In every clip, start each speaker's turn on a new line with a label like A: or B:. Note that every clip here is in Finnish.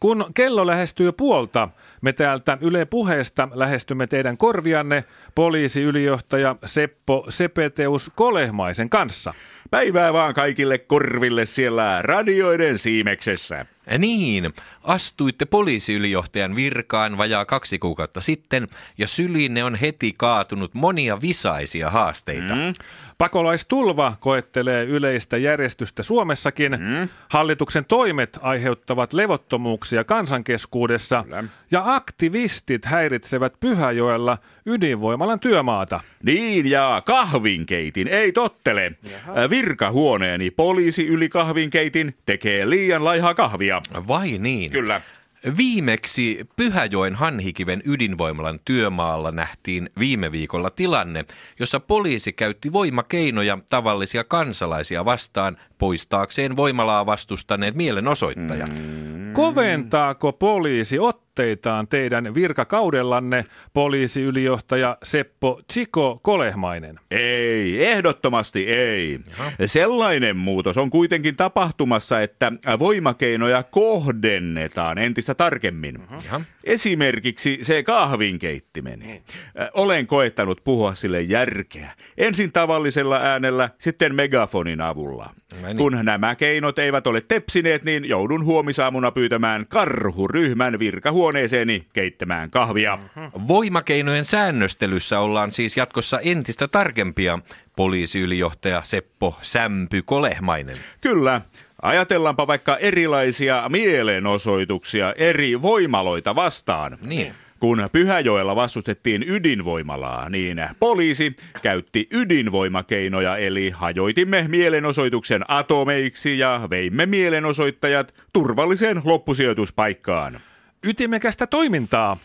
A: Kun kello lähestyy puolta, me täältä Yle Puheesta lähestymme teidän korvianne poliisiylijohtaja Seppo Sepeteus Kolehmaisen kanssa.
B: Päivää vaan kaikille korville siellä radioiden siimeksessä.
C: Niin, astuitte poliisiylijohtajan virkaan vajaa kaksi kuukautta sitten ja syliinne on heti kaatunut monia visaisia haasteita. Mm.
A: Pakolaistulva koettelee yleistä järjestystä Suomessakin. Mm. Hallituksen toimet aiheuttavat levottomuuksia kansankeskuudessa Kyllä. ja aktivistit häiritsevät Pyhäjoella ydinvoimalan työmaata.
B: Niin ja kahvinkeitin, ei tottele. Jaha. Virkahuoneeni poliisi yli kahvinkeitin tekee liian laihaa kahvia.
C: Vai niin?
B: Kyllä.
C: Viimeksi Pyhäjoen Hanhikiven ydinvoimalan työmaalla nähtiin viime viikolla tilanne, jossa poliisi käytti voimakeinoja tavallisia kansalaisia vastaan poistaakseen voimalaa vastustaneet mielenosoittajat. Mm.
A: Koventaako poliisi otteitaan teidän virkakaudellanne, poliisiylijohtaja Seppo Tsiko Kolehmainen?
B: Ei, ehdottomasti ei. Jaha. Sellainen muutos on kuitenkin tapahtumassa, että voimakeinoja kohdennetaan entistä tarkemmin. Jaha. Esimerkiksi se kahvinkeittimeni. Niin. Olen koettanut puhua sille järkeä. Ensin tavallisella äänellä, sitten megafonin avulla. niin. Kun nämä keinot eivät ole tepsineet, niin joudun huomisaamuna pyytämään karhuryhmän virkahuoneeseeni keittämään kahvia.
C: Mm-hmm. Voimakeinojen säännöstelyssä ollaan siis jatkossa entistä tarkempia, poliisiylijohtaja Seppo Sämpy Kolehmainen.
B: Kyllä. Ajatellaanpa vaikka erilaisia mielenosoituksia eri voimaloita vastaan.
C: Niin.
B: Kun Pyhäjoella vastustettiin ydinvoimalaa, niin poliisi käytti ydinvoimakeinoja, eli hajoitimme mielenosoituksen atomeiksi ja veimme mielenosoittajat turvalliseen loppusijoituspaikkaan.
A: Ytimekästä toimintaa.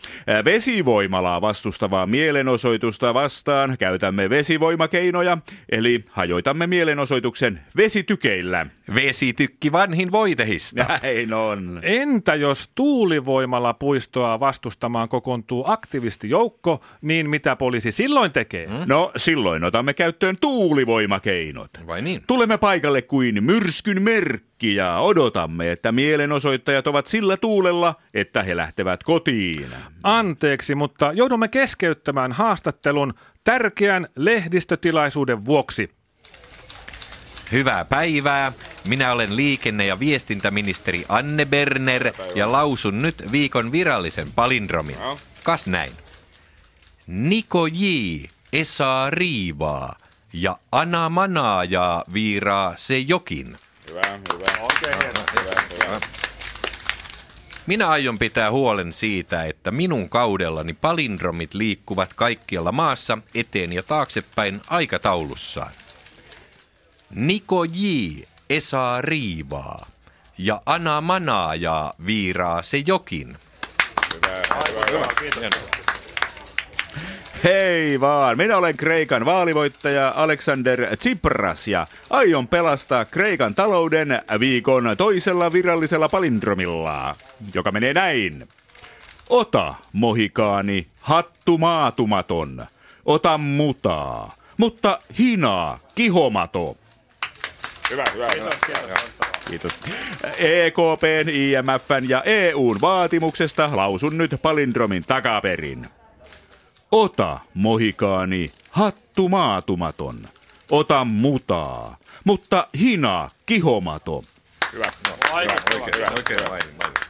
B: Vesivoimalaa vastustavaa mielenosoitusta vastaan käytämme vesivoimakeinoja, eli hajoitamme mielenosoituksen vesitykeillä.
C: Vesitykki vanhin voitehista.
B: Näin on.
A: Entä jos tuulivoimalla puistoa vastustamaan kokoontuu aktivistijoukko, niin mitä poliisi silloin tekee? Hmm?
B: No silloin otamme käyttöön tuulivoimakeinot.
C: Vai niin?
B: Tulemme paikalle kuin myrskyn merkki ja odotamme, että mielenosoittajat ovat sillä tuulella, että he lähtevät kotiin.
A: Anteeksi, mutta joudumme keskeyttämään haastattelun tärkeän lehdistötilaisuuden vuoksi.
C: Hyvää päivää. Minä olen liikenne- ja viestintäministeri Anne Berner ja lausun nyt viikon virallisen palindromin. Kas näin. Niko J. Esa Riivaa ja Ana Manaaja viiraa se jokin.
B: Hyvä, hyvä. Oikein
C: hyvä, hyvä, hyvä. Minä aion pitää huolen siitä, että minun kaudellani palindromit liikkuvat kaikkialla maassa eteen ja taaksepäin aikataulussaan. Niko J. Esa Riivaa ja Ana Manaaja viiraa se jokin.
B: Hyvä, hyvä, hyvä. Hei vaan, minä olen Kreikan vaalivoittaja Alexander Tsipras ja aion pelastaa Kreikan talouden viikon toisella virallisella palindromilla, joka menee näin. Ota, mohikaani, hattu maatumaton. Ota mutaa, mutta hinaa, kihomato. Hyvä, hyvä, hyvä. Kiitos. EKPn, IMFn ja EUn vaatimuksesta lausun nyt palindromin takaperin. Ota, mohikaani, hattu maatumaton. Ota mutaa, mutta hinaa kihomaton.
C: Hyvä. No, Aika hyvä, hyvä, hyvä, oikein, oikein, oikein.